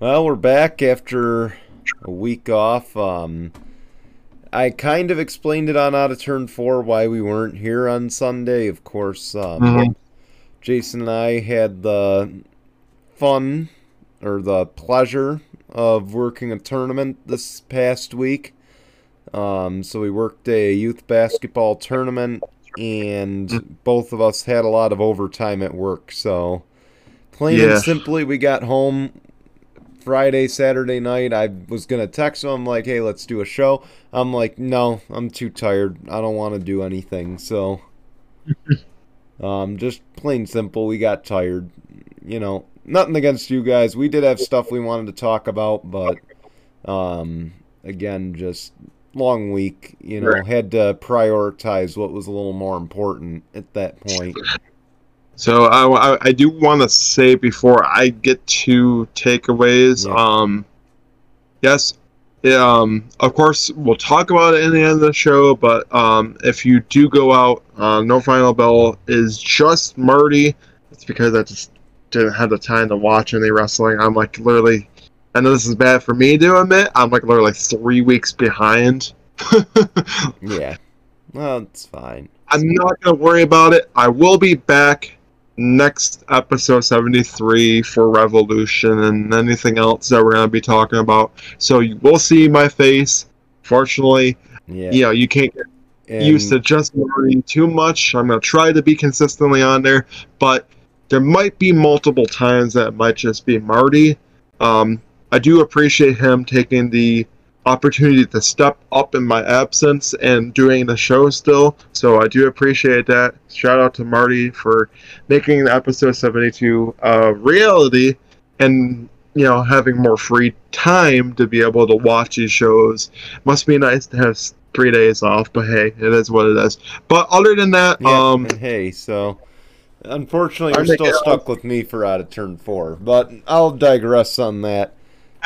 Well, we're back after a week off. Um, I kind of explained it on Out of Turn 4 why we weren't here on Sunday. Of course, um, Mhm. Jason and I had the fun or the pleasure of working a tournament this past week. Um, so we worked a youth basketball tournament, and both of us had a lot of overtime at work. So, plain Yeah. and simply, we got home Friday, Saturday night. I was gonna text him like, "Hey, let's do a show." I'm like, "No, I'm too tired. I don't want to do anything." So, um, just plain simple, we got tired. You know, nothing against you guys. We did have stuff we wanted to talk about, but um, again, just long week. You know, Right. had to prioritize what was a little more important at that point. So I, I, I do want to say before I get to takeaways, Yeah. um, yes, um, of course we'll talk about it in the end of the show. But um, if you do go out, uh, no final bell is just Marty. It's because I just didn't have the time to watch any wrestling. I'm like literally. I know this is bad for me to admit. I'm like literally three weeks behind. Yeah, well, it's fine. I'm not gonna worry about it. I will be back next episode 73 for Revolution and anything else that we're gonna be talking about. So you will see my face. Fortunately, Yeah, you know you can't get and, used to just learning too much. I'm gonna try to be consistently on there, but there might be multiple times that it might just be Marty. Um, I do appreciate him taking the opportunity to step up in my absence and doing the show still. So I do appreciate that. Shout out to Marty for making the episode 72 a reality and you know having more free time to be able to watch these shows. Must be nice to have three days off, but hey, it is what it is. But other than that, Yeah, um, hey, so unfortunately, you're still stuck with me for out of turn four, but I'll digress on that.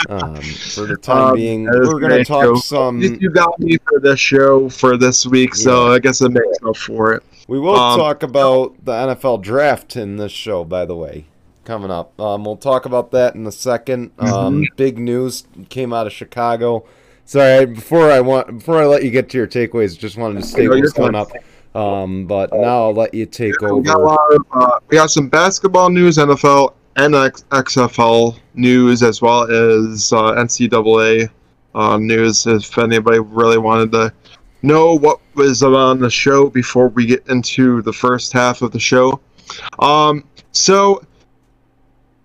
Um, for the time Um, being, we're gonna talk Joe. some. you you got me for this show for this week, so I guess it makes up for it. We will um, talk about the NFL draft in this show, by the way, coming up. Um, we'll talk about that in a 2nd Um, Mm-hmm. big news came out of Chicago. Sorry, before I want before I let you get to your takeaways, just wanted to state No, you're what's coming up. Um, but now I'll let you take We got a over. lot of uh, we got some basketball news, NFL and XFL news, as well as uh, NCAA uh, news. If anybody really wanted to know what was on the show before we get into the first half of the show, um, so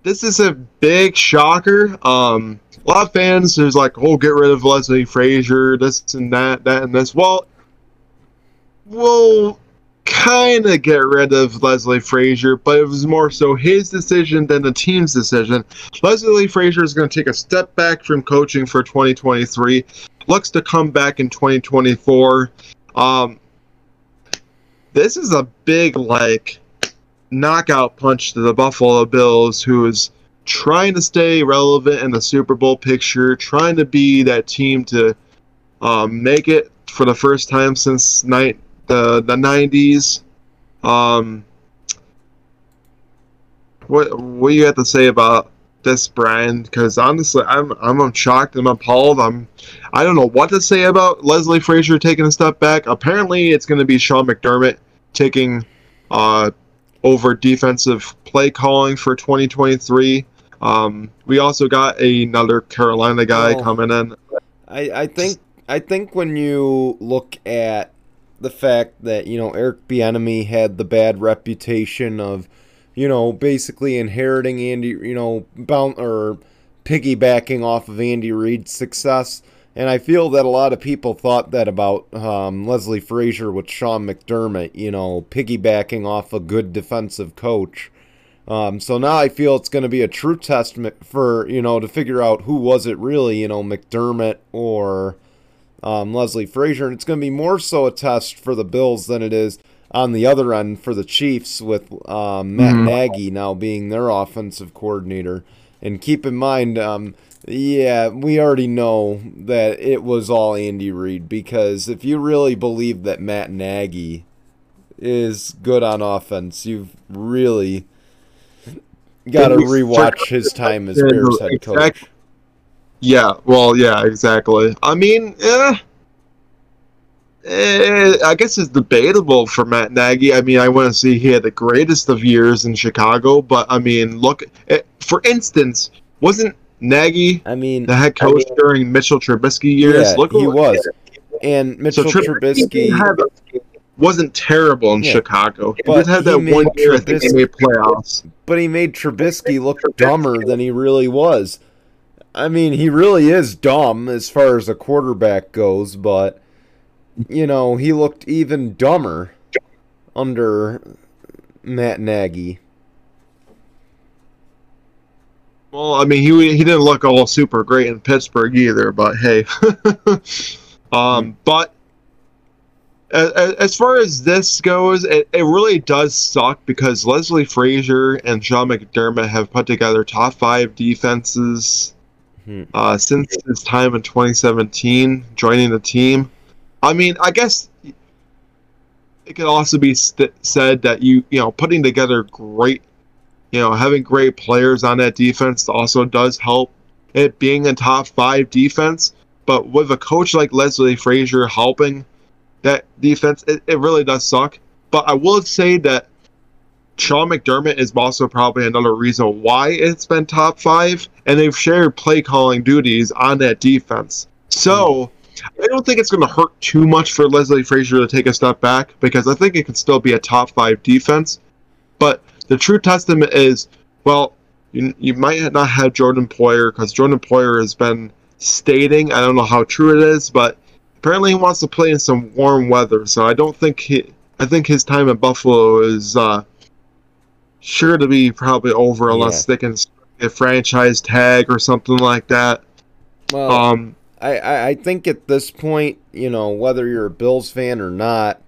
this is a big shocker. Um, a lot of fans there's like, oh, get rid of Leslie Frazier, this and that, that and this. Well, we'll kind of get rid of Leslie Frazier, but it was more so his decision than the team's decision. Leslie Frazier is going to take a step back from coaching for 2023, looks to come back in 2024. Um, this is a big, like, knockout punch to the Buffalo Bills, who is trying to stay relevant in the Super Bowl picture, trying to be that team to um, make it for the first time since night the the nineties. Um, what what do you have to say about this, brand? Because honestly, I'm I'm shocked. I'm appalled. I'm I don't know what to say about Leslie Frazier taking a step back. Apparently, it's going to be Sean McDermott taking uh, over defensive play calling for 2023. Um, we also got another Carolina guy Well, coming in. I, I think I think when you look at the fact that you know Eric Bieniemy had the bad reputation of you know basically inheriting Andy you know bound or piggybacking off of Andy Reid's success, and I feel that a lot of people thought that about um, Leslie Frazier with Sean McDermott, you know, piggybacking off a good defensive coach. Um, so now I feel it's going to be a true test mi- for you know to figure out who was it really, you know, McDermott or um, Leslie Frazier, and it's going to be more so a test for the Bills than it is on the other end for the Chiefs with um, Matt Mhm. Nagy now being their offensive coordinator. And keep in mind, um, yeah, we already know that it was all Andy Reid because if you really believe that Matt Nagy is good on offense, you've really got to rewatch his time as Bears head coach. Yeah, well, yeah, exactly. I mean, eh, eh, I guess it's debatable for Matt Nagy. I mean, I want to see he had the greatest of years in Chicago, but I mean, look, eh, for instance, wasn't Nagy I mean, the head coach I mean- during Mitchell Trubisky years? yeah, look he was. And Mitchell So Trubisky, wasn't terrible in Yeah. Chicago. He But did have he that made one year I think they made playoffs. but he made Trubisky look dumber than he really was. I mean, he really is dumb as far as a quarterback goes, but you know, he looked even dumber under Matt Nagy. Well, I mean, he he didn't look all super great in Pittsburgh either, but hey. um, but as, as far as this goes, it, it really does suck because Leslie Frazier and Sean McDermott have put together top five defenses Hmm. Uh, since his time in 2017, joining the team. I mean, I guess it could also be st- said that you you know putting together great you know, having great players on that defense also does help it being a top five defense. But with a coach like Leslie Frazier helping that defense, it, it really does suck. But I will say that Sean McDermott is also probably another reason why it's been top five, and they've shared play calling duties on that defense. So I don't think it's going to hurt too much for Leslie Frazier to take a step back because I think it can still be a top five defense. But the true testament is, well, you, you might not have Jordan Poyer because Jordan Poyer has been stating, I don't know how true it is, but apparently he wants to play in some warm weather. So I don't think he, I think his time in Buffalo is uh, sure to be probably over unless Yeah. they can a franchise tag or something like that. Well, Um, I, I, I think at this point, you know, whether you're a Bills fan or not,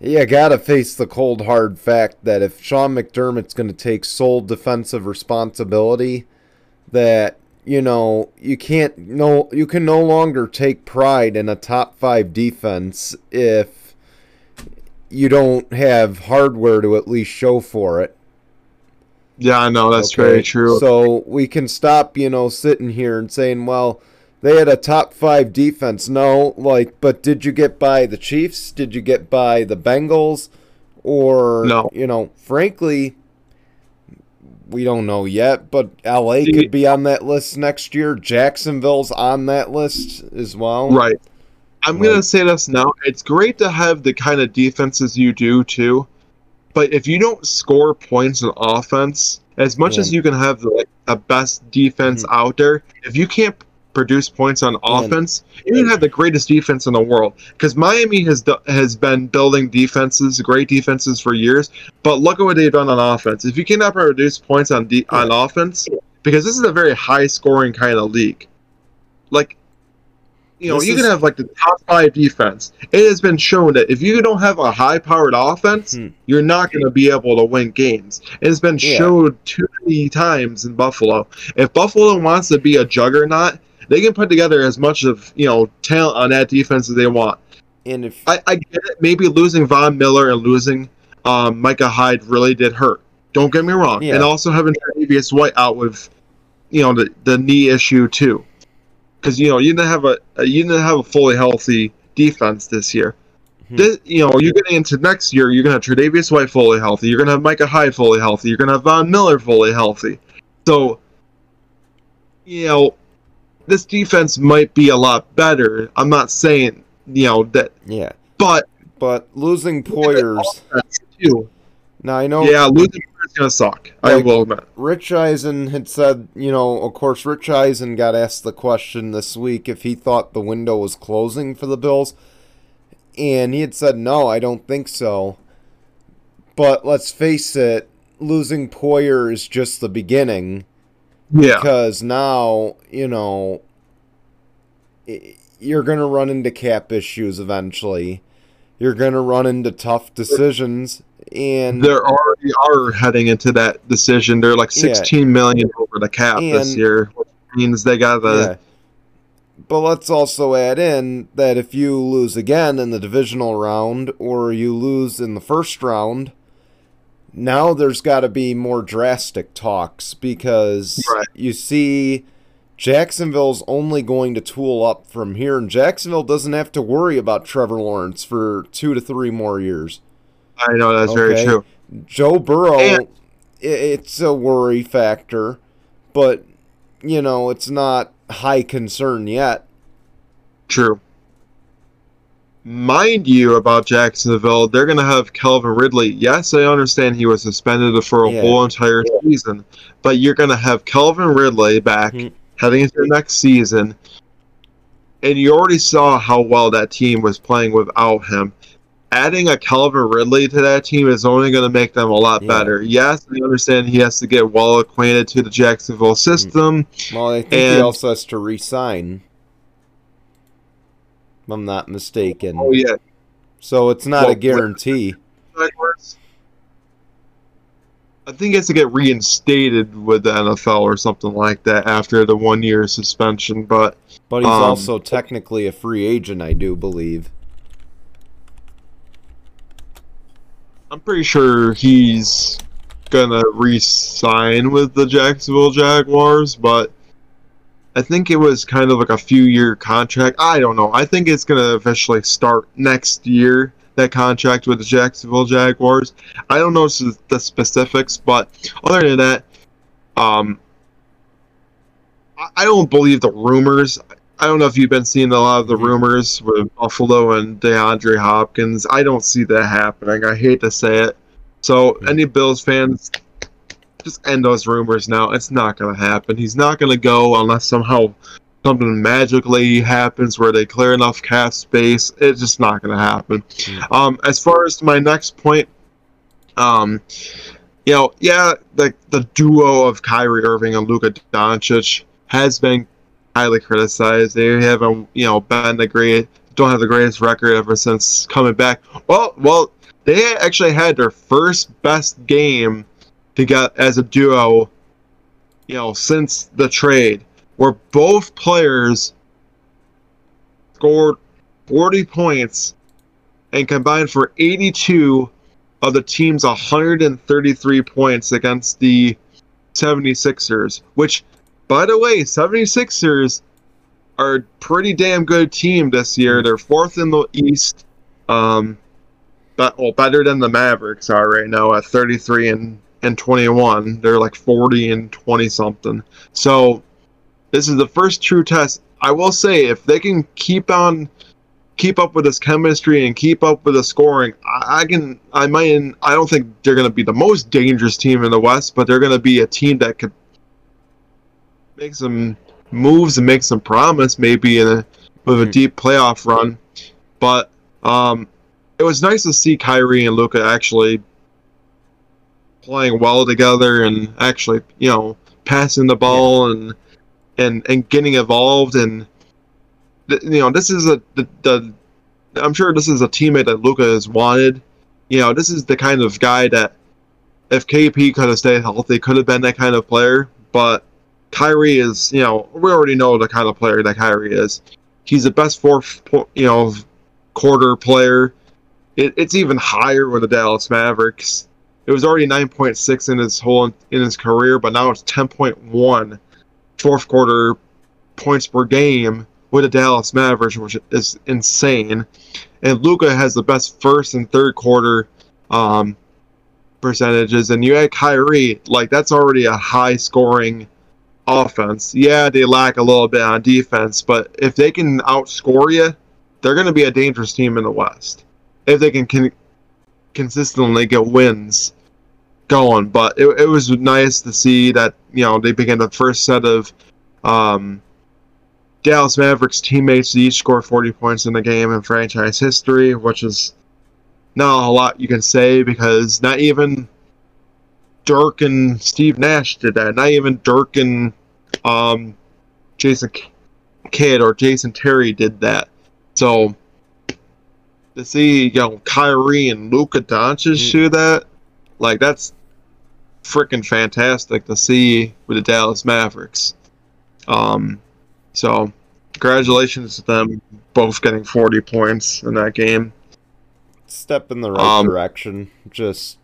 you gotta face the cold hard fact that if Sean McDermott's gonna take sole defensive responsibility, that you know you can't no you can no longer take pride in a top five defense if you don't have hardware to at least show for it. yeah, I know that's Okay, very true. So we can stop, you know, sitting here and saying, well, they had a top five defense. No, like, but did you get by the Chiefs? Did you get by the Bengals? Or, No. you know, frankly, we don't know yet, but LA could be on that list next year. Jacksonville's on that list as well. Right. I'm Right. gonna say this now. It's great to have the kind of defenses you do too, but if you don't score points on offense, as much as you can have the, like the best defense Mhm. out there, if you can't produce points on Yeah. offense, you can have the greatest defense in the world. Because Miami has has been building defenses, great defenses for years, but look at what they've done on offense. If you cannot produce points on de- on offense, because this is a very high scoring kind of league, like you know, This you is- can have like the top five defense. It has been shown that if you don't have a high powered offense, Hmm. you're not going to be able to win games. It's been Yeah. showed too many times in Buffalo. If Buffalo wants to be a juggernaut, they can put together as much of you know talent on that defense as they want. And if I, I get it. Maybe losing Von Miller and losing um, Micah Hyde really did hurt. Don't get me wrong. Yeah. And also having Tre'Davious White out with, you know, the, the knee issue too, because you know you didn't have a you didn't have a fully healthy defense this year. Hmm. This, you know, you're getting into next year. You're gonna have Tre'Davious White fully healthy. You're gonna have Micah Hyde fully healthy. You're gonna have Von Miller fully healthy. So, you know, this defense might be a lot better. I'm not saying you know that, yeah, but but losing Poyers. too. Now I know Yeah, losing is gonna suck. I will admit. Rich Eisen had said, you know, of course, Rich Eisen got asked the question this week if he thought the window was closing for the Bills. And he had said, no, I don't think so. But let's face it, losing Poyer is just the beginning. Yeah, Because now, you know, you're going to run into cap issues eventually. You're going to run into tough decisions. And they already are heading into that decision. They're like Yeah. sixteen million over the cap this year, which means they got the Yeah. But let's also add in that if you lose again in the divisional round or you lose in the first round, now there's got to be more drastic talks because Right. you see Jacksonville's only going to tool up from here, and Jacksonville doesn't have to worry about Trevor Lawrence for two to three more years. I know that's okay? very true. Joe Burrow, and- it's a worry factor, but you know it's not high concern yet. True. Mind you, about Jacksonville, they're going to have Calvin Ridley. Yes, I understand he was suspended for a yeah. whole entire season, but you're going to have Calvin Ridley back mm-hmm. heading into the next season, and you already saw how well that team was playing without him. Adding a Calvin Ridley to that team is only going to make them a lot yeah. better. Yes, I understand he has to get well acquainted to the Jacksonville system. Well, I think and, he also has to resign I'm not mistaken. Oh yeah. So it's not well, a guarantee. I think he has to get reinstated with the NFL or something like that after the one year suspension, but But he's um, also technically a free agent, I do believe. I'm pretty sure he's gonna re-sign with the Jacksonville Jaguars, but I think it was kind of like a few year contract. I don't know. I think it's to officially start next year, that contract with the Jacksonville Jaguars. I don't know the specifics, but other than that, um, I don't believe the rumors. I don't know if you've been seeing a lot of the mm-hmm. rumors with Buffalo and DeAndre Hopkins. I don't see that happening. I hate to say it. So, mm-hmm. any Bills fans, just end those rumors now. It's not going to happen. He's not going to go unless somehow something magically happens where they clear enough cap space. It's just not going to happen. Mm-hmm. Um, as far as my next point, um, you know, yeah, the the duo of Kyrie Irving and Luka Doncic has been highly criticized. They haven't, you know, been the great, don't have the greatest record ever since coming back. Well, well, they actually had their first best game to get as a duo, you know, since the trade, where both players scored 40 points and combined for 82 of the team's 133 points against the 76ers, which, by the way, 76ers are a pretty damn good team this year. They're fourth in the East. Um, but, well, better than the Mavericks are right now at 33 and and 21. They're like 40 and 20 something. So this is the first true test. I will say if they can keep on keep up with this chemistry and keep up with the scoring, I, I can I might I don't think they're going to be the most dangerous team in the West, but they're going to be a team that could make some moves and make some promise maybe in a with a hmm. deep playoff run. But um, it was nice to see Kyrie and Luka actually playing well together and actually, you know, passing the ball yeah. and and and getting involved and you know, this is a the, the I'm sure this is a teammate that Luka has wanted. You know, this is the kind of guy that if KP could have stayed healthy, could have been that kind of player. But Kyrie is, you know, we already know the kind of player that Kyrie is. He's the best fourth, you know, quarter player. It, it's even higher with the Dallas Mavericks it was already 9.6 in his whole in his career, but now it's 10.1 fourth quarter points per game with the Dallas Mavericks, which is insane. And Luka has the best first and third quarter um, percentages, and you add Kyrie, like that's already a high scoring offense. Yeah, they lack a little bit on defense, but if they can outscore you, they're going to be a dangerous team in the West. If they can, can consistently get wins going. But it, it was nice to see that you know they began the first set of um, Dallas Mavericks teammates to each score 40 points in the game in franchise history, which is not a lot you can say because not even Dirk and Steve Nash did that. Not even Dirk and um, Jason Kidd or Jason Terry did that. So to see you know Kyrie and Luka Doncic mm. do that, like that's freaking fantastic to see with the Dallas Mavericks. Um, so congratulations to them both getting 40 points in that game. Step in the right um, direction. Just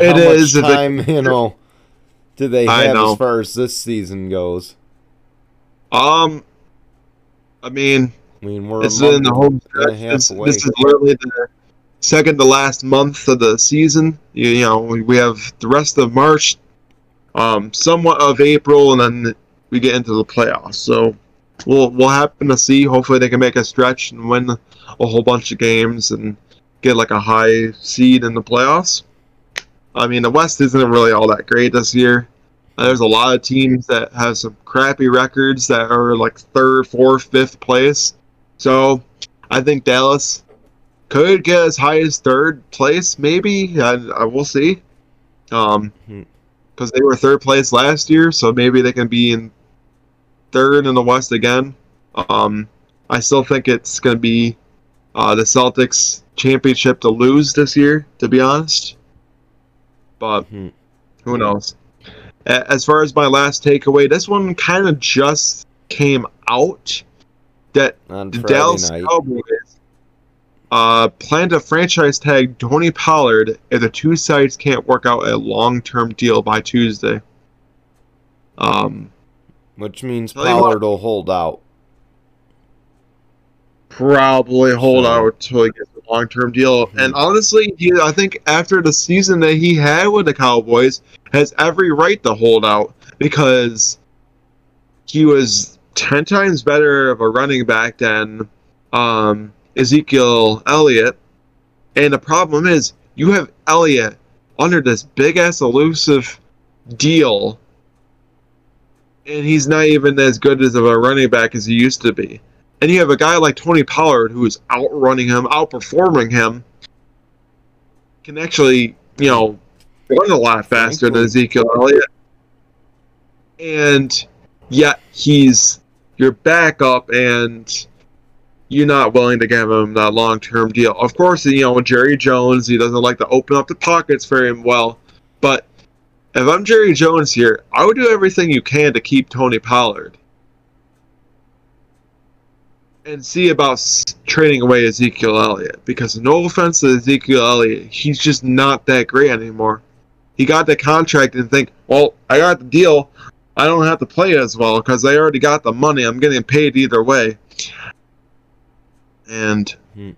it is time, you know, do they have as far as this season goes? Um, I mean, I mean, we're it's a in the home stretch. This, this is literally the second to last month of the season. You, you know, we, we have the rest of March, um, somewhat of April, and then we get into the playoffs. So we'll we'll happen to see. Hopefully, they can make a stretch and win a whole bunch of games and get like a high seed in the playoffs. I mean, the West isn't really all that great this year. There's a lot of teams that have some crappy records that are like third, fourth, fifth place. So I think Dallas could get as high as third place, maybe. I, I will see. Um, Hmm. because they were third place last year, so maybe they can be in third in the West again. Um, I still think it's going to be uh, the Celtics championship to lose this year, to be honest. But Mhm. who knows? As far as my last takeaway, this one kind of just came out that the Dallas night. Cowboys uh, plan to franchise tag Tony Pollard if the two sides can't work out a long-term deal by Tuesday. Um, Which means Tell you what. Pollard will hold out. probably hold So- out until he gets a long-term deal. Mhm. And honestly, he, I think after the season that he had with the Cowboys, has every right to hold out because he was ten times better of a running back than um, Ezekiel Elliott. And the problem is, you have Elliott under this big ass elusive deal, and he's not even as good as of a running back as he used to be. And you have a guy like Tony Pollard who is outrunning him, outperforming him, can actually, you know, run a lot faster than Ezekiel Elliott. And yet he's your backup and you're not willing to give him that long term deal. Of course, you know, Jerry Jones, he doesn't like to open up the pockets very well. But if I'm Jerry Jones here, I would do everything you can to keep Tony Pollard. And see about trading away Ezekiel Elliott. Because no offense to Ezekiel Elliott, he's just not that great anymore. He got the contract and think, well, I got the deal. I don't have to play as well because I already got the money. I'm getting paid either way. And, Hmm.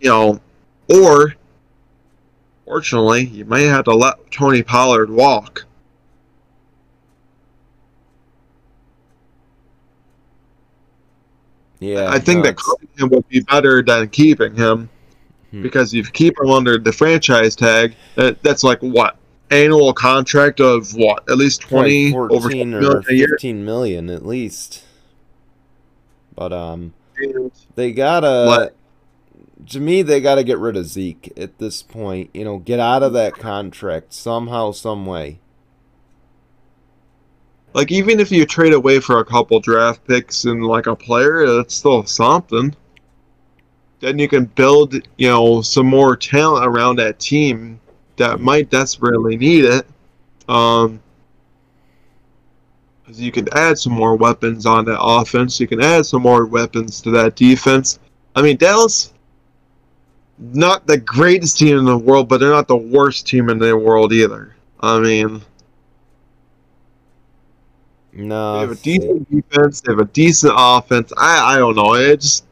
you know, or, fortunately, you may have to let Tony Pollard walk. Yeah, I think that cutting him would be better than keeping him Hmm. because if you keep him under the franchise tag, that, that's like what annual contract of what at least twenty over 14 20 or million. 15 million at least. But um, they gotta. What? To me, they gotta get rid of Zeke at this point. You know, get out of that contract somehow, some way. Like even if you trade away for a couple draft picks and like a player, that's still something. Then you can build, you know, some more talent around that team that might desperately need it. Um, because you can add some more weapons on that offense. You can add some more weapons to that defense. I mean, Dallas, not the greatest team in the world, but they're not the worst team in the world either. I mean, No, they have a decent defense. They have a decent offense. I I don't know. It just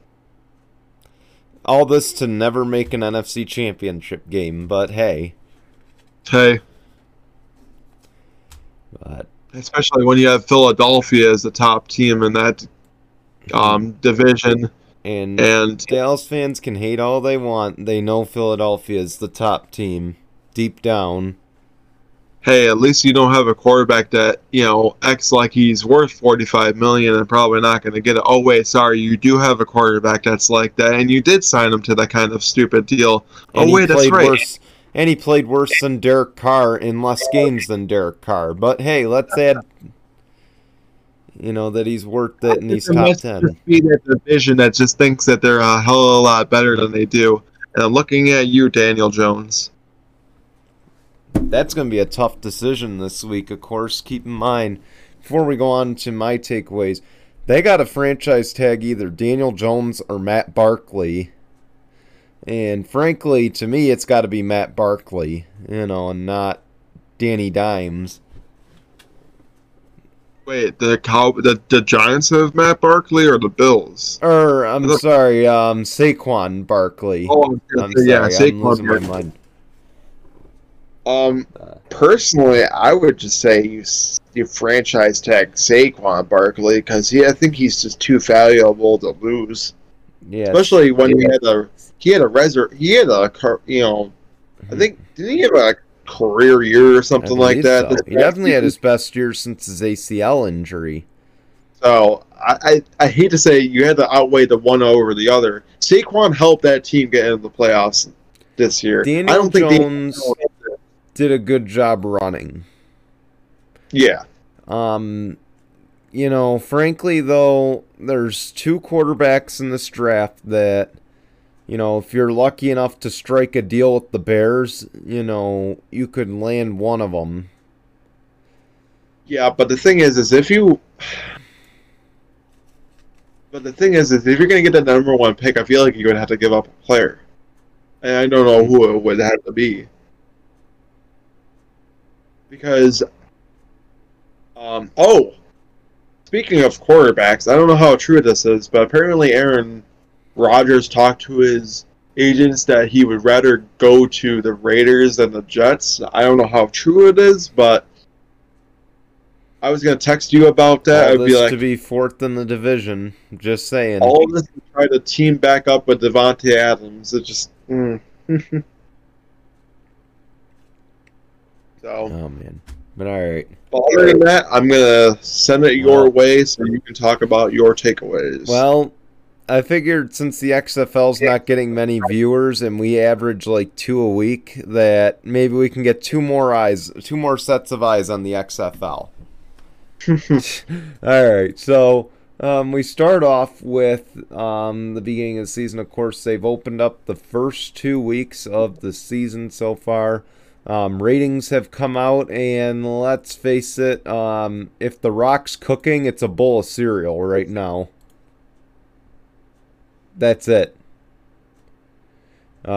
all this to never make an NFC Championship game. But hey, hey, but especially when you have Philadelphia as the top team in that um, division, and and Dallas fans can hate all they want. They know Philadelphia is the top team deep down. Hey, at least you don't have a quarterback that you know acts like he's worth forty five million and probably not going to get it. Oh wait, sorry, you do have a quarterback that's like that, and you did sign him to that kind of stupid deal. And oh wait, that's right. worse. And he played worse than Derek Carr in less games than Derek Carr. But hey, let's add, you know, that he's worth it he's There top ten. just be that division that just thinks that they're a hell of a lot better than they do. And I'm looking at you, Daniel Jones. That's going to be a tough decision this week, of course. Keep in mind, before we go on to my takeaways, they got a franchise tag either Daniel Jones or Matt Barkley. And frankly, to me, it's got to be Matt Barkley, you know, and not Danny Dimes. Wait, the cow, the, the Giants have Matt Barkley or the Bills? Or I'm The- sorry, um, Saquon Barkley. Oh, I was gonna I'm say, yeah, sorry, I'm Saquon losing my mind. Um, Uh, personally, I would just say you you franchise tag Saquon Barkley because he, I think he's just too valuable to lose. Yeah, Especially when he had a he had a reser he had a you know I think didn't he have a career year or something like that? so. He definitely had his best year since his ACL injury. So I, I, I hate to say you had to outweigh the one over the other. Saquon helped that team get into the playoffs this year. Daniel I don't think Jones did a good job running. yeah. Um, you know, frankly though, there's two quarterbacks in this draft that, you know, if you're lucky enough to strike a deal with the Bears, you know, you could land one of them. Yeah, but the thing is, is if you, but the thing is, is if you're gonna get the number one pick, I feel like you're gonna have to give up a player, and I don't know who it would have to be, because, um, oh, speaking of quarterbacks, I don't know how true this is, but apparently Aaron Rodgers talked to his agents that he would rather go to the Raiders than the Jets. I don't know how true it is, but. I was gonna text you about that. All I'd be like, to be fourth in the division. Just saying. all of this to try to team back up with Davante Adams. It just. Mm. so, Oh man. But all right. than that, I'm gonna send it your way so you can talk about your takeaways. Well, I figured since the XFL's not getting many viewers and we average like two a week, that maybe we can get two more eyes, two more sets of eyes on the XFL. All right, so um, we start off with um, the beginning of the season. Of course, they've opened up the first two weeks of the season so far. Um, ratings have come out, and let's face it, um, if The Rock's cooking, it's a bowl of cereal right now. That's it.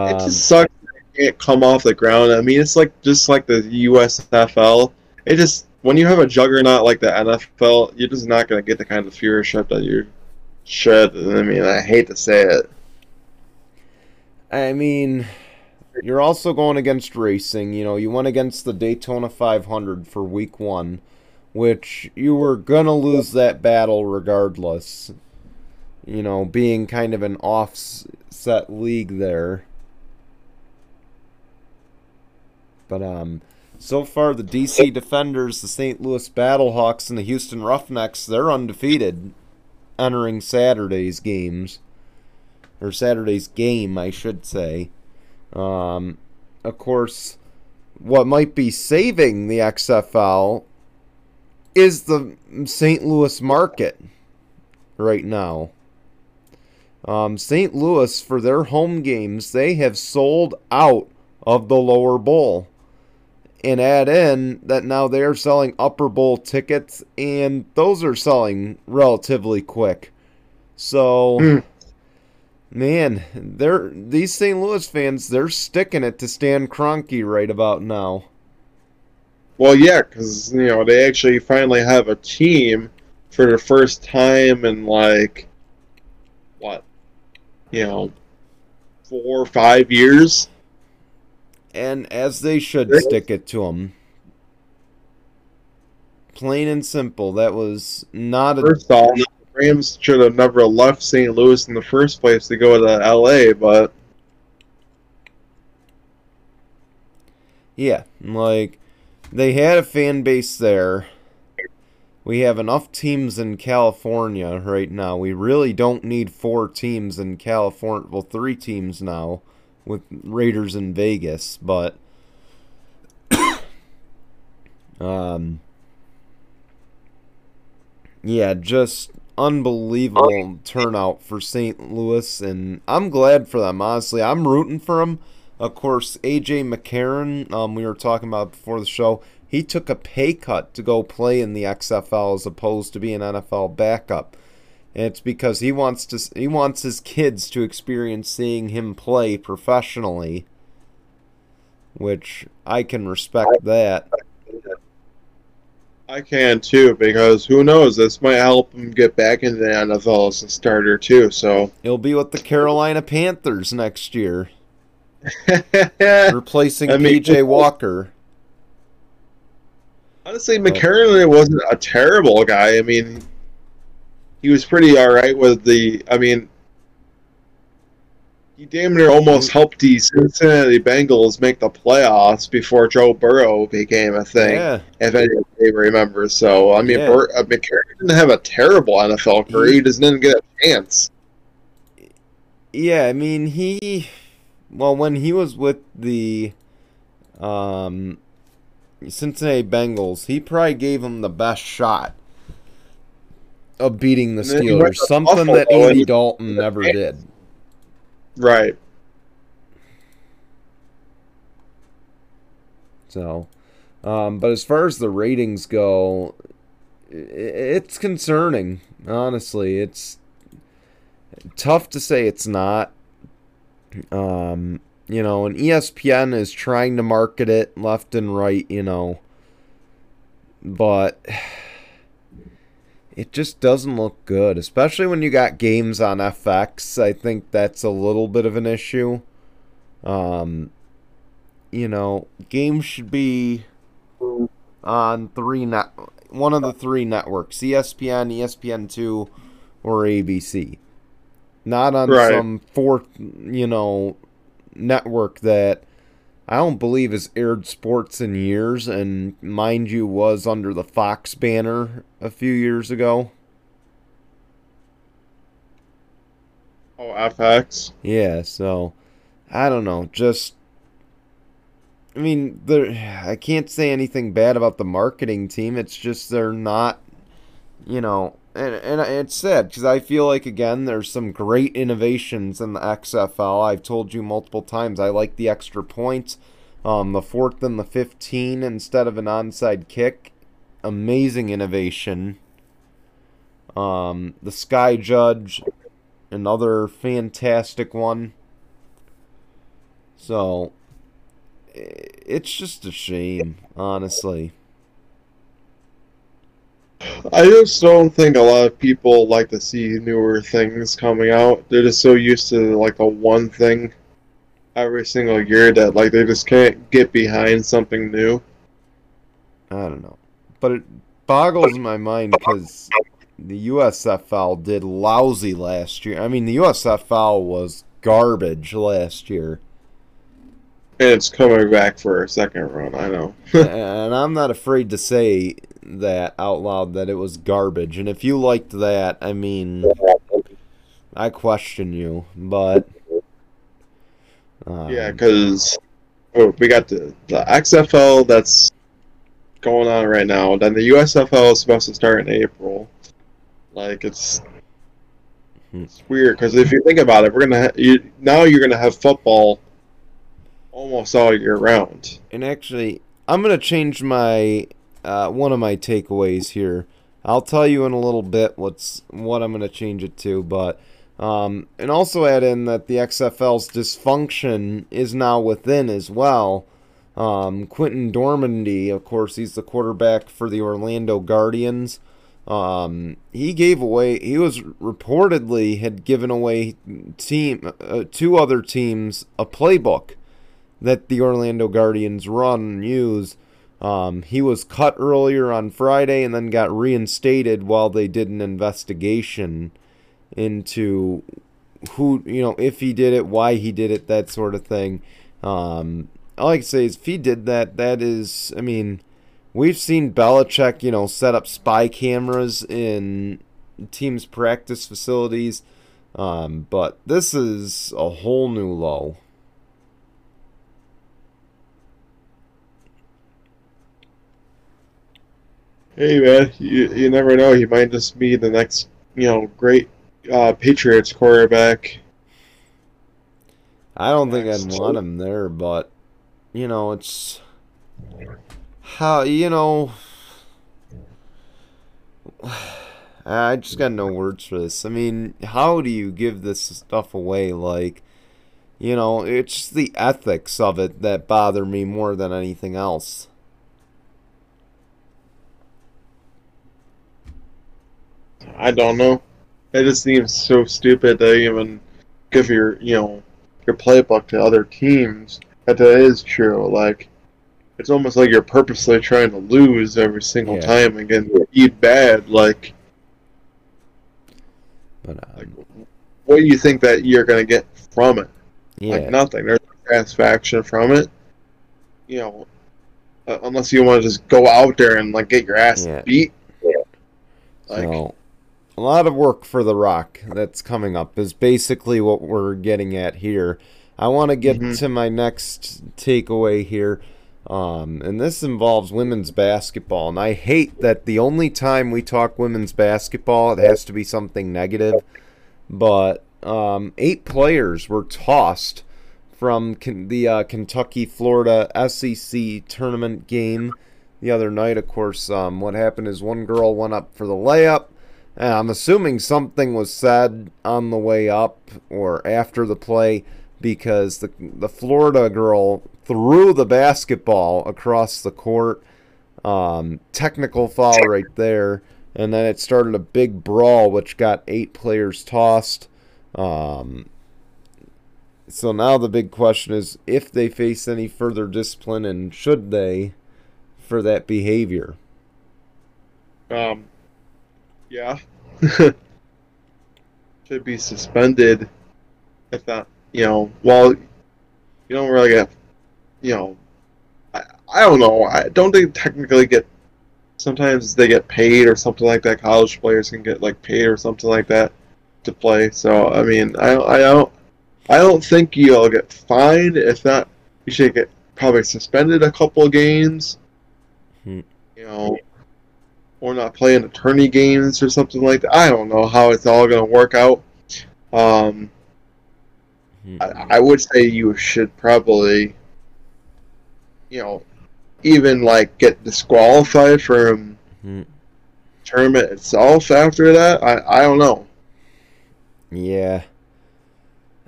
it Um, just sucks. that it can't come off the ground. I mean, it's like just like the USFL. It just when you have a juggernaut like the NFL, you're just not gonna get the kind of viewership that you should. I mean, I hate to say it. I mean, you're also going against racing. You know, you went against the Daytona 500 for week one, which you were going to lose that battle regardless. You know, being kind of an offset league there. But, um, so far the DC Defenders, the St. Louis Battlehawks, and the Houston Roughnecks, they're undefeated entering Saturday's games. Or Saturday's game, I should say. Um, of course, what might be saving the XFL is the St. Louis market right now. Um, St. Louis, for their home games, they have sold out of the lower bowl. And add in that now they are selling upper bowl tickets, and those are selling relatively quick. So. Hmm. Man, they're these St. Louis fans. They're sticking it to Stan Kroenke right about now. Well, yeah, because you know they actually finally have a team for the first time in like what, you know, four or five years. And as they should Really? stick it to them. Plain and simple. That was not a. First off, Rams should have never left St. Louis in the first place to go to L.A., but Yeah, like they had a fan base there. We have enough teams in California right now. We really don't need four teams in California. Well, three teams now with Raiders in Vegas, but um yeah, just unbelievable turnout for St. Louis and I'm glad for them. Honestly, I'm rooting for them. Of course, AJ McCarron, um, we were talking about before the show, he took a pay cut to go play in the XFL as opposed to be an NFL backup. And it's because he wants to he wants his kids to experience seeing him play professionally, which I can respect that. I can too because who knows? This might help him get back into the NFL as a starter too. So He'll be with the Carolina Panthers next year, replacing I mean- PJ Walker. honestly, McCarron wasn't a terrible guy. I mean, he was pretty all right with the. I mean, he damn near almost helped the Cincinnati Bengals make the playoffs before Joe Burrow became a thing. Yeah, if anybody remembers. So I mean, Yeah. Bur- uh, McCarron didn't have a terrible NFL career. He just didn't get a chance. yeah. I mean, he. Well, when he was with the, um, Cincinnati Bengals, he probably gave him the best shot of beating the And then he went Steelers. Something that Andy Dalton never did. Right. So, um, but as far as the ratings go, it's concerning. Honestly, it's tough to say it's not. Um, you know, and ESPN is trying to market it left and right. You know, but it just doesn't look good, especially when you got games on FX. I think that's a little bit of an issue. Um, you know, games should be on three net one of the three networks, ESPN, ESPN two, or ABC. Not on Right. some fourth, you know, network that I don't believe has aired sports in years and mind you was under the Fox banner a few years ago. Oh, FX. Yeah, so I don't know. Just I mean, there I can't say anything bad about the marketing team. It's just they're not, you know, and and it's sad because I feel like again there's some great innovations in the XFL. I've told you multiple times I like the extra points, um, the fourth and the fifteen instead of an onside kick. Amazing innovation. Um, the Sky Judge, another fantastic one. So, it's just a shame, honestly. I just don't think a lot of people like to see newer things coming out. They're just so used to like the one thing every single year that like they just can't get behind something new. I don't know. But it boggles my mind because the USFL did lousy last year. I mean, the USFL was garbage last year. And it's coming back for a second run, I know. and I'm not afraid to say that out loud that it was garbage. And if you liked that, I mean, I question you. But um, Yeah, because oh, we got the, the XFL that's going on right now. Then the USFL is supposed to start in April. Like it's Hmm. it's weird because if you think about it, we're gonna ha- you, now you're gonna have football almost all year round. And actually, I'm gonna change my uh, one of my takeaways here. I'll tell you in a little bit what's what I'm gonna change it to, but um, and also add in that the XFL's dysfunction is now within as well. Um, Quinten Dormady, of course, he's the quarterback for the Orlando Guardians. Um, he gave away. He was reportedly had given away team uh, two other teams a playbook that the Orlando Guardians run and use. Um, he was cut earlier on Friday and then got reinstated while they did an investigation into who, you know, if he did it, why he did it, that sort of thing. Um, all I can say is if he did that, that is, I mean, we've seen Belichick, you know, set up spy cameras in teams' practice facilities. Um, but this is a whole new low. Hey man, you you never know. He might just be the next you know great uh, Patriots quarterback. I don't think I'd Next. want him there, but you know, it's how you know. I just got no words for this. I mean, how do you give this stuff away? Like, you know, it's the ethics of it that bother me more than anything else. I don't know. It just seems so stupid to even give your you know your playbook to other teams. That that is true. Like it's almost like you're purposely trying to lose every single Yeah. time and getting beat bad. Like, But um, like what do you think that you're gonna get from it? yeah, Like nothing. There's no satisfaction from it. You know, uh, unless you want to just go out there and like get your ass Yeah. beat. Like, so a lot of work for the Rock that's coming up is basically what we're getting at here. I want to get Mhm. to my next takeaway here. Um, and this involves women's basketball. And I hate that the only time we talk women's basketball, it has to be something negative. But um, eight players were tossed from the uh, Kentucky Florida SEC tournament game the other night. Of course, um, what happened is one girl went up for the layup. And I'm assuming something was said on the way up or after the play because the the Florida girl threw the basketball across the court. Um, technical foul right there, and then it started a big brawl, which got eight players tossed. Um, so now the big question is if they face any further discipline and should they for that behavior. Um, yeah. Should be suspended if that, you know, well, you don't really get, you know, I, I don't know. I don't they technically get, sometimes they get paid or something like that. College players can get like paid or something like that to play. So, I mean, I, I don't, I don't think you'll get fined. If not, you should get probably suspended a couple of games. Hmm. You know, or not playing attorney games or something like that. I don't know how it's all going to work out. Um, I, I would say you should probably, you know, even like get disqualified from Hmm. tournament itself after that. I, I don't know. Yeah.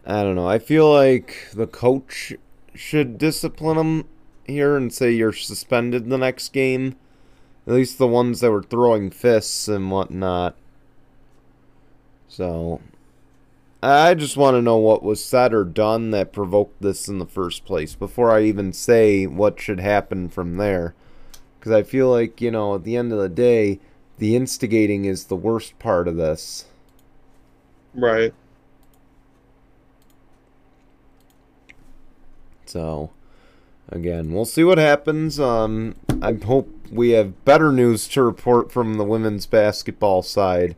I don't know. I feel like the coach should discipline him here and say you're suspended the next game. At least the ones that were throwing fists and whatnot. So, I just want to know what was said or done that provoked this in the first place before I even say what should happen from there. Because I feel like, you know, at the end of the day, the instigating is the worst part of this. Right. So, again, we'll see what happens. Um, I hope we have better news to report from the women's basketball side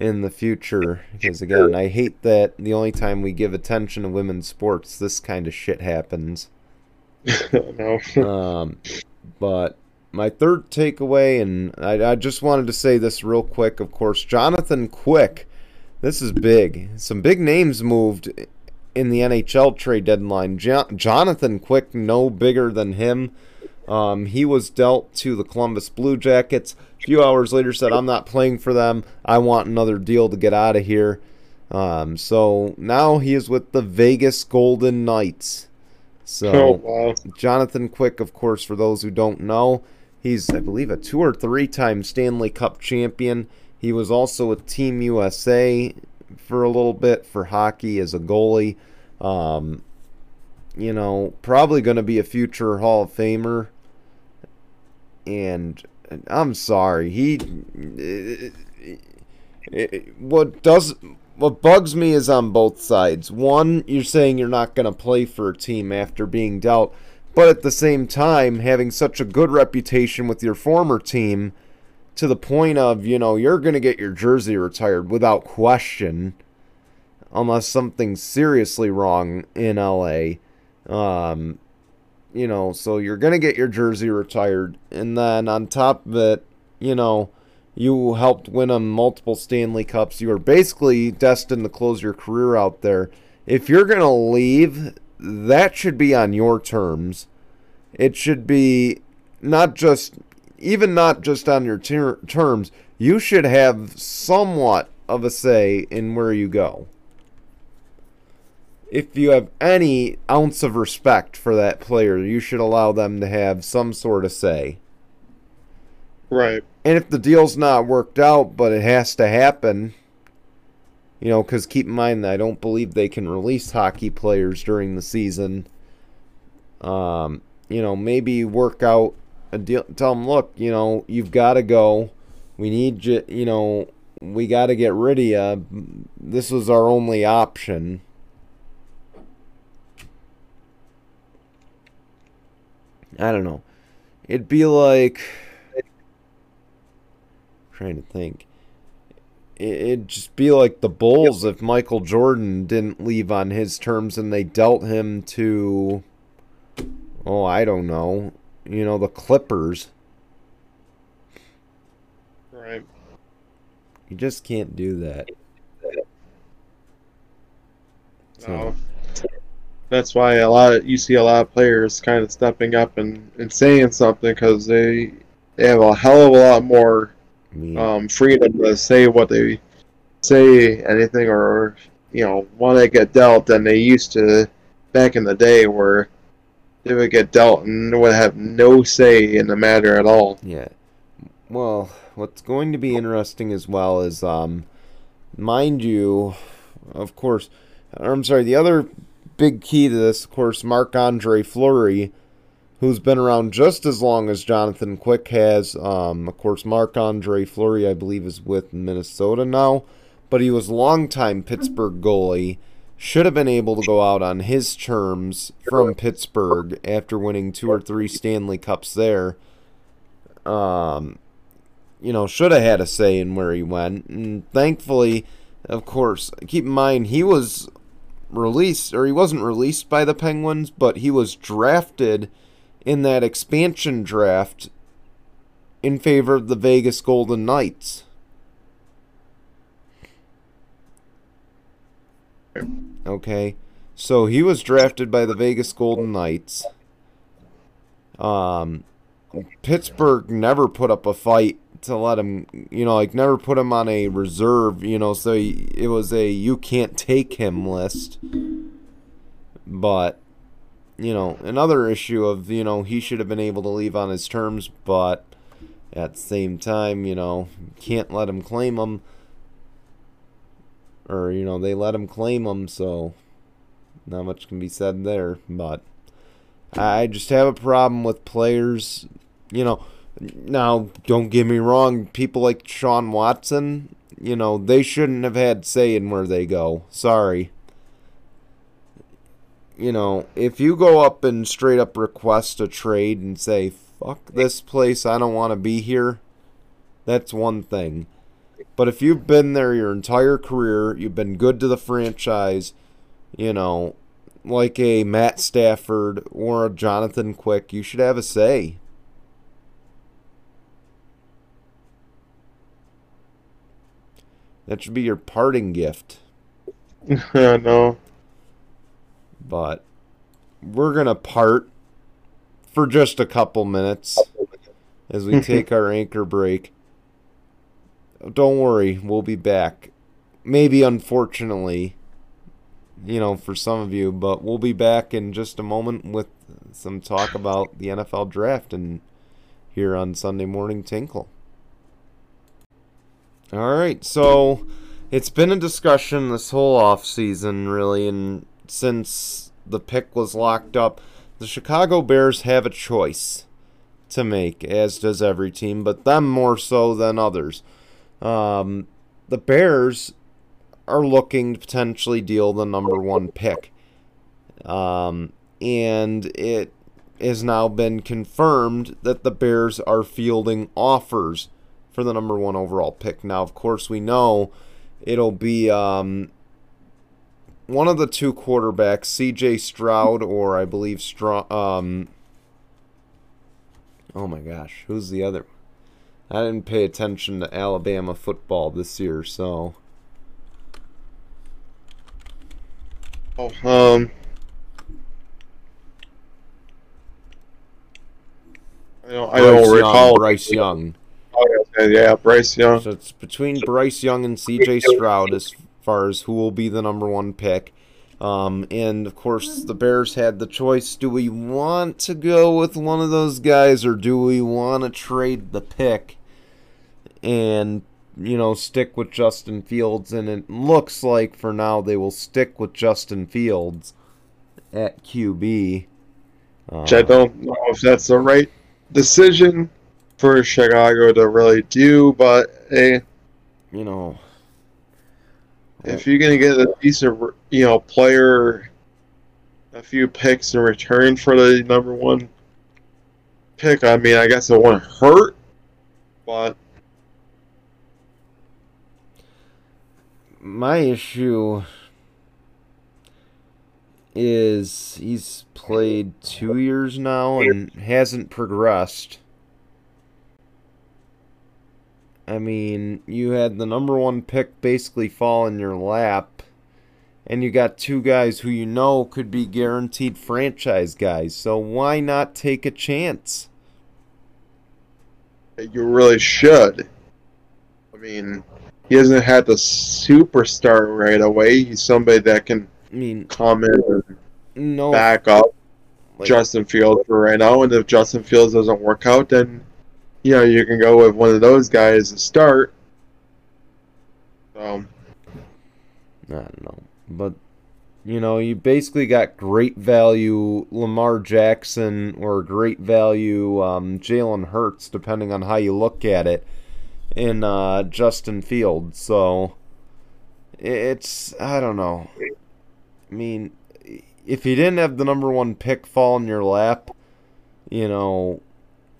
in the future. Because, again, I hate that the only time we give attention to women's sports, this kind of shit happens. no. Um, but my third takeaway, and I, I just wanted to say this real quick, of course, Jonathan Quick. This is big. Some big names moved in the NHL trade deadline. Jo- Jonathan Quick, no bigger than him. Um, he was dealt to the Columbus Blue Jackets. A few hours later, said, "I'm not playing for them. I want another deal to get out of here." Um, so now he is with the Vegas Golden Knights. So oh, wow. Jonathan Quick, of course, for those who don't know, he's, I believe, a two or three time Stanley Cup champion. He was also with Team USA for a little bit for hockey as a goalie. Um, you know, probably going to be a future Hall of Famer. And I'm sorry, he. what does what bugs me is on both sides. One, you're saying you're not going to play for a team after being dealt, but at the same time, having such a good reputation with your former team to the point of, you know, you're going to get your jersey retired without question, unless something's seriously wrong in LA. Um, you know, so you're going to get your jersey retired. And then on top of it, you know, you helped win them multiple Stanley Cups. You are basically destined to close your career out there. If you're going to leave, that should be on your terms. It should be not just, even not just on your ter- terms. You should have somewhat of a say in where you go. If you have any ounce of respect for that player, you should allow them to have some sort of say. Right. And if the deal's not worked out, but it has to happen, you know, because keep in mind that I don't believe they can release hockey players during the season. Um, you know, maybe work out a deal. Tell them, look, you know, you've got to go. We need you. You know, we got to get rid of you. This was our only option. I don't know. It'd be like trying to think. It'd just be like the Bulls if Michael Jordan didn't leave on his terms and they dealt him to oh, I don't know. You know, the Clippers. Right. You just can't do that. No. That's why a lot of, you see a lot of players kind of stepping up and, and saying something because they they have a hell of a lot more I um, freedom to say what they say anything or you know want to get dealt than they used to back in the day where they would get dealt and would have no say in the matter at all. Yeah. Well, what's going to be interesting as well is, um, mind you, of course, I'm sorry, the other big key to this, of course, Marc Andre Fleury, who's been around just as long as Jonathan Quick has. Um, of course, Marc Andre Fleury, I believe, is with Minnesota now, but he was longtime Pittsburgh goalie. Should have been able to go out on his terms from Pittsburgh after winning two or three Stanley Cups there. Um, you know, should have had a say in where he went. And thankfully, of course, keep in mind he was released, or he wasn't released by the Penguins, but he was drafted in that expansion draft in favor of the Vegas Golden Knights. Okay. So he was drafted by the Vegas Golden Knights. Um, Pittsburgh never put up a fight to let him, you know, like never put him on a reserve, you know, so he, it was a you can't take him list. But, you know, another issue of, you know, he should have been able to leave on his terms, but at the same time, you know, can't let him claim him. Or, you know, they let him claim him, so not much can be said there. But I just have a problem with players, you know. Now, don't get me wrong, people like Sean Watson, you know, they shouldn't have had say in where they go. Sorry. You know, if you go up and straight up request a trade and say, fuck this place, I don't want to be here, that's one thing. But if you've been there your entire career, you've been good to the franchise, you know, like a Matt Stafford or a Jonathan Quick, you should have a say. That should be your parting gift. Yeah, no. But we're going to part for just a couple minutes as we take our anchor break. Don't worry, we'll be back. Maybe unfortunately, you know, for some of you, but we'll be back in just a moment with some talk about the NFL draft and here on Sunday Morning Tinkle. All right, so it's been a discussion this whole off season, really, and since the pick was locked up, the Chicago Bears have a choice to make, as does every team, but them more so than others. Um, the Bears are looking to potentially deal the number one pick, um, and it has now been confirmed that the Bears are fielding offers for the number one overall pick. Now, of course, we know it'll be um, one of the two quarterbacks, C.J. Stroud, or I believe Stroud. Um, oh my gosh, who's the other? I didn't pay attention to Alabama football this year, so. Oh, um. I don't, I don't Young, recall. Bryce Young. Yeah, Bryce Young. So it's between Bryce Young and C.J. Stroud as far as who will be the number one pick. Um, and of course, the Bears had the choice: do we want to go with one of those guys, or do we want to trade the pick and you know stick with Justin Fields, and it looks like for now they will stick with Justin Fields at QB. Uh, Which I don't know if that's the right decision for Chicago to really do, but hey, you know, if you're gonna get a decent, you know, player, a few picks in return for the number one pick, I mean, I guess it won't hurt, but. My issue is he's played two years now and hasn't progressed. I mean, you had the number one pick basically fall in your lap, and you got two guys who you know could be guaranteed franchise guys. So why not take a chance? You really should. I mean, he hasn't had the superstar right away. He's somebody that can I mean, come in and no, back up like, Justin Fields for right now. And if Justin Fields doesn't work out, then you know, you can go with one of those guys to start. So, I don't know, but you know, you basically got great value Lamar Jackson or great value um, Jalen Hurts, depending on how you look at it, in uh, Justin Fields. So it's I don't know. I mean, if you didn't have the number one pick fall in your lap, you know,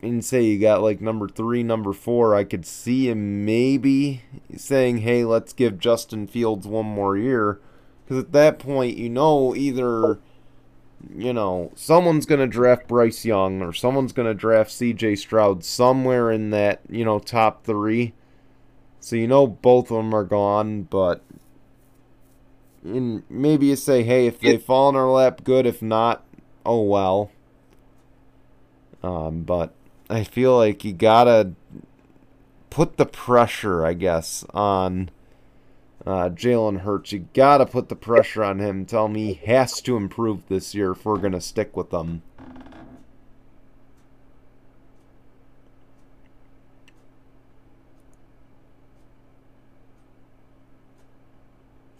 and say you got like number three, number four, I could see him maybe saying, hey, let's give Justin Fields one more year. Because at that point, you know, either, you know, someone's going to draft Bryce Young or someone's going to draft CJ Stroud somewhere in that, you know, top three. So you know both of them are gone, but and maybe you say, hey, if they fall in our lap, good. If not, oh well. Um, but I feel like you gotta put the pressure, I guess, on uh, Jalen Hurts. You gotta put the pressure on him. Tell him he has to improve this year if we're gonna stick with them.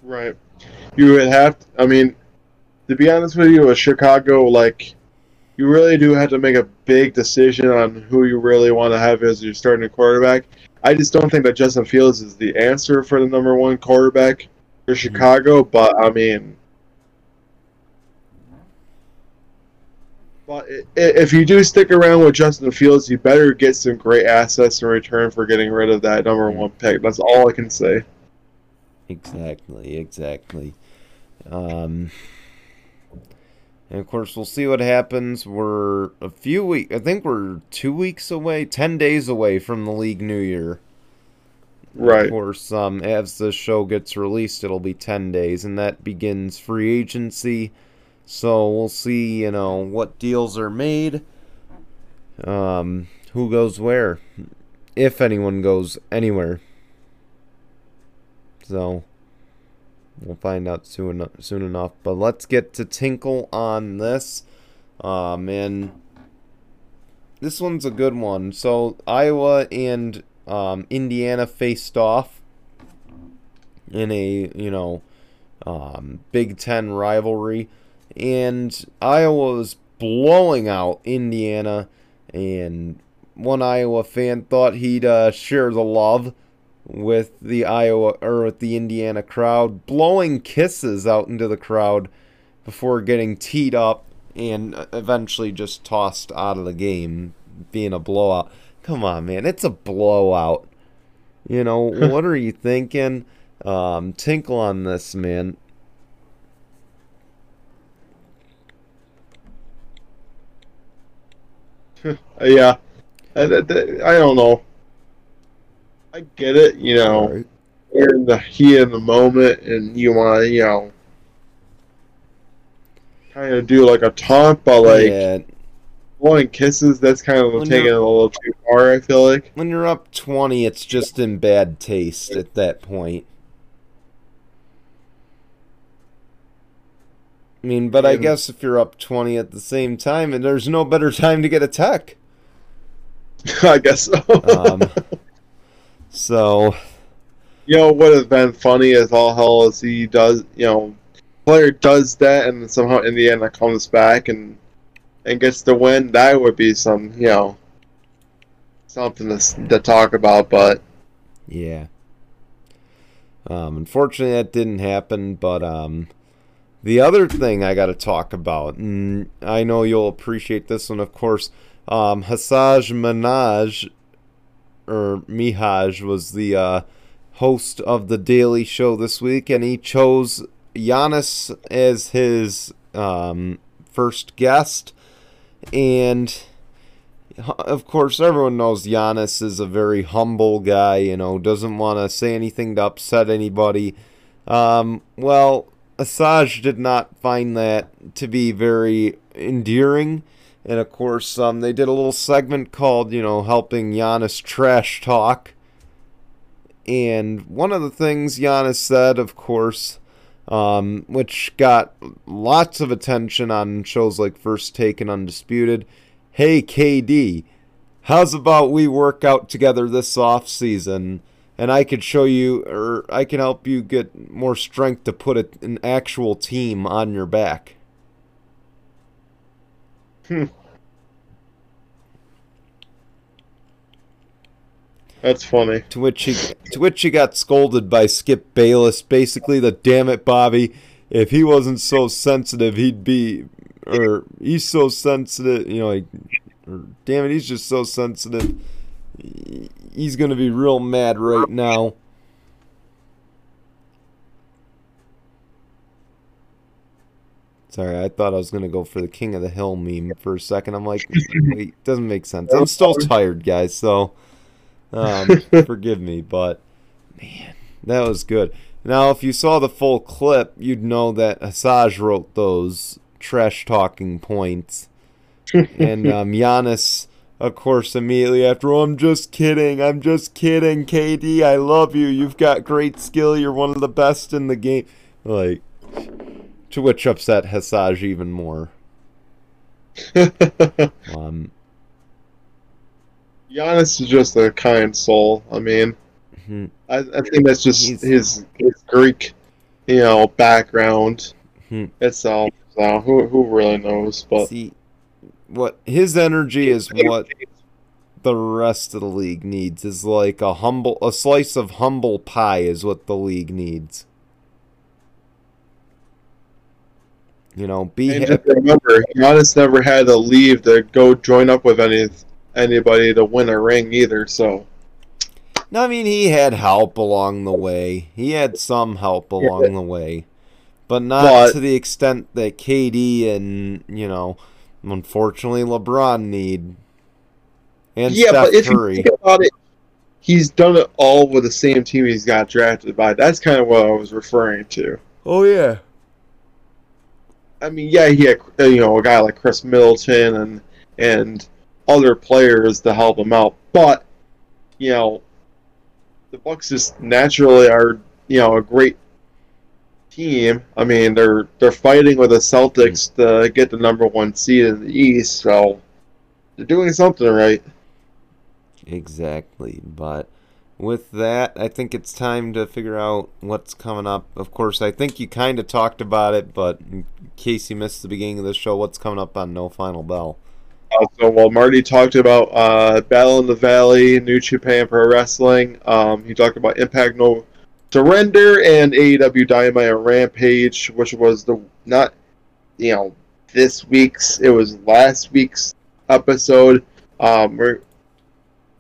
Right. You would have. To, I mean, to be honest with you, a Chicago, like you really do have to make a big decision on who you really want to have as your starting quarterback. I just don't think that Justin Fields is the answer for the number one quarterback for mm-hmm. Chicago, but I mean, but if you do stick around with Justin Fields, you better get some great assets in return for getting rid of that number one pick. That's all I can say. Exactly, exactly. Um, and of course, we'll see what happens. We're a few weeks, I think we're two weeks away, 10 days away from the League New Year. Right. Of course, um, as the show gets released, it'll be 10 days, and that begins free agency. So we'll see, you know, what deals are made, um, who goes where, if anyone goes anywhere. So We'll find out soon soon enough. But let's get to Tinkle on this. Um, and this one's a good one. So Iowa and um, Indiana faced off in a you know um, Big Ten rivalry, and Iowa was blowing out Indiana, and one Iowa fan thought he'd uh, share the love with the Iowa or with the Indiana crowd, blowing kisses out into the crowd before getting teed up and eventually just tossed out of the game, being a blowout. Come on, man, it's a blowout. You know what are you thinking? Um, tinkle on this, man. yeah, I, I don't know. I get it, you know. Right. You're in the heat of the moment, and you want to, you know, kind of do like a taunt, but like yeah. blowing kisses. That's kind of when taking it a little too far. I feel like when you're up twenty, it's just in bad taste at that point. I mean, but I guess if you're up 20 at the same time, and there's no better time to get a tech. I guess so. um, So, You know, what would have been funny as all hell is he does, you know, player does that and somehow Indiana comes back and and gets the win. That would be some, you know, something to, to talk about. But yeah. Um, unfortunately, that didn't happen. But um, the other thing I got to talk about, and I know you'll appreciate this one, of course. Um, Hasan Minaj or Minhaj was the uh, host of the Daily Show this week, and he chose Giannis as his um, first guest. And of course, everyone knows Giannis is a very humble guy, you know, doesn't want to say anything to upset anybody. Um, well, Hasan did not find that to be very endearing. And of course, um, they did a little segment called, you know, helping Giannis trash talk. And one of the things Giannis said, of course, um, which got lots of attention on shows like First Take and Undisputed. Hey, KD, how's about we work out together this off season, and I could show you, or I can help you get more strength to put a, an actual team on your back. that's funny. To which he to which he got scolded by Skip Bayless. Basically, the damn it, Bobby. If he wasn't so sensitive, he'd be, or he's so sensitive. You know, like, or damn it, he's just so sensitive. He's gonna be real mad right now. Sorry, I thought I was gonna go for the King of the Hill meme for a second. I'm like, wait, doesn't make sense. I'm still tired, guys. So, um, forgive me, but man, that was good. Now, if you saw the full clip, you'd know that Hasan wrote those trash talking points, and um, Giannis, of course, immediately after, oh, I'm just kidding, I'm just kidding, KD, I love you, you've got great skill, you're one of the best in the game, like, to which upset Hasan even more. Um, Giannis is just a kind soul. I mean, hmm, I, I think that's just He's- his, his Greek, you know, background Hmm. itself. So who who really knows? But see, what his energy is what the rest of the league needs is like a humble a slice of humble pie is what the league needs. You know, be and just remember, Giannis never had to leave to go join up with any anybody to win a ring either. So No, I mean he had help along the way. He had some help along the way, but not But- to the extent that KD and you know, unfortunately LeBron need. And yeah, Steph but if Curry. you think about it, he's done it all with the same team he's got drafted by. That's kind of what I was referring to. oh yeah. I mean, yeah, he had you know a guy like Khris Middleton and and other players to help him out, but you know, the Bucks just naturally are you know a great team. I mean, they're they're fighting with the Celtics to get the number one seed in the East, so they're doing something right. Exactly. But with that, I think it's time to figure out what's coming up. Of course, I think you kind of talked about it, but in case you missed the beginning of the show, what's coming up on No Final Bell? Also, while Marty talked about uh, Battle in the Valley, New Japan Pro Wrestling, um, he talked about Impact No Surrender and AEW Dynamite Rampage, which was the not, you know, this week's. It was last week's episode. Um, we're,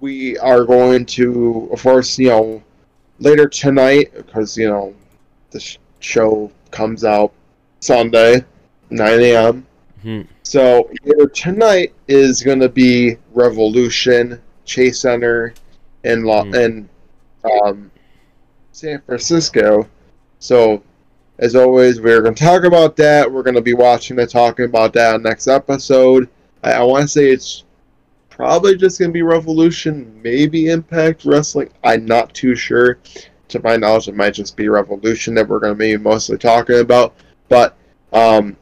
we are going to, of course, you know, later tonight because you know the sh- show comes out Sunday, 9 a.m. Hmm. So here tonight is going to be Revolution, Chase Center, and Lo- Hmm. and um, San Francisco. So as always, we're going to talk about that. We're going to be watching and talking about that next episode. I, I want to say it's probably just going to be Revolution, maybe Impact Wrestling. I'm not too sure. To my knowledge, it might just be Revolution that we're going to be mostly talking about. But um,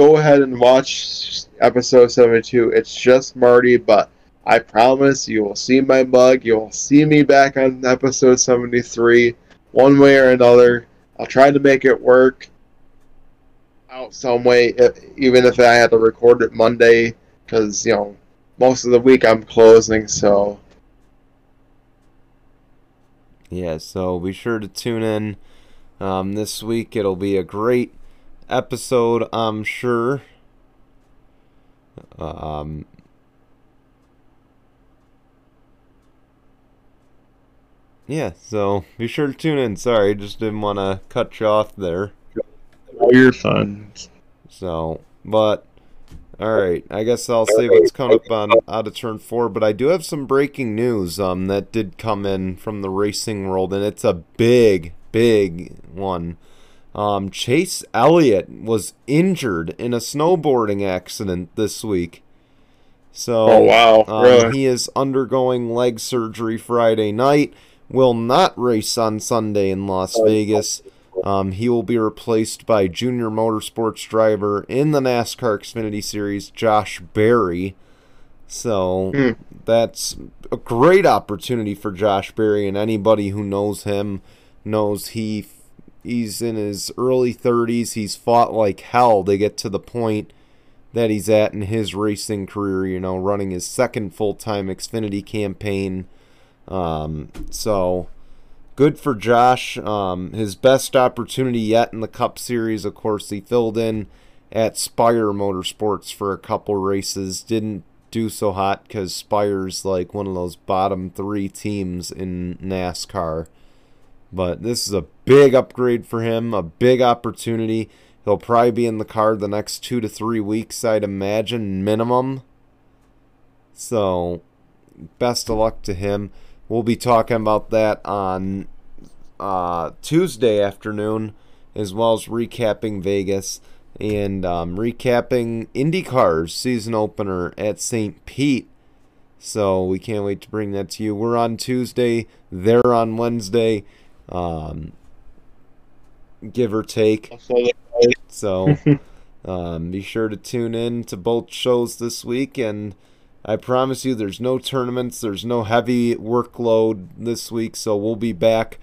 go ahead and watch episode 72. It's just Marty, but I promise you will see my mug. You will see me back on episode 73, one way or another. I'll try to make it work out some way, even if I had to record it Monday, because, you know, most of the week I'm closing, so. Yeah, so be sure to tune in um, this week. It'll be a great episode, I'm sure. Um, yeah, so be sure to tune in. Sorry, just didn't want to cut you off there. Oh, you're fine. So, but all right, I guess I'll say what's coming up on out of turn four. But I do have some breaking news um that did come in from the racing world, and it's a big, big one. Um, Chase Elliott was injured in a snowboarding accident this week. So, oh wow, um, really? he is undergoing leg surgery Friday night will not race on Sunday in Las Vegas. Um, he will be replaced by junior motorsports driver in the NASCAR Xfinity Series, Josh Berry. So mm. that's a great opportunity for Josh Berry, and anybody who knows him knows he he's in his early 30s. He's fought like hell to get to the point that he's at in his racing career. You know, running his second full time Xfinity campaign um, so good for Josh. Um, his best opportunity yet in the Cup Series, of course, he filled in at Spire Motorsports for a couple races. Didn't do so hot because Spire's like one of those bottom three teams in NASCAR. But this is a big upgrade for him, a big opportunity. He'll probably be in the car the next two to three weeks, I'd imagine, minimum. So, best of luck to him. We'll be talking about that on uh, Tuesday afternoon, as well as recapping Vegas and um, recapping IndyCar's season opener at St. Pete. So we can't wait to bring that to you. We're on Tuesday, they're on Wednesday, um, give or take. So um, be sure to tune in to both shows this week and. I promise you, there's no tournaments, there's no heavy workload this week, so we'll be back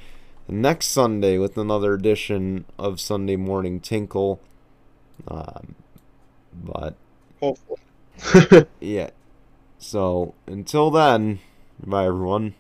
next Sunday with another edition of Sunday Morning Tinkle. Um, but hopefully, yeah. So until then, bye everyone.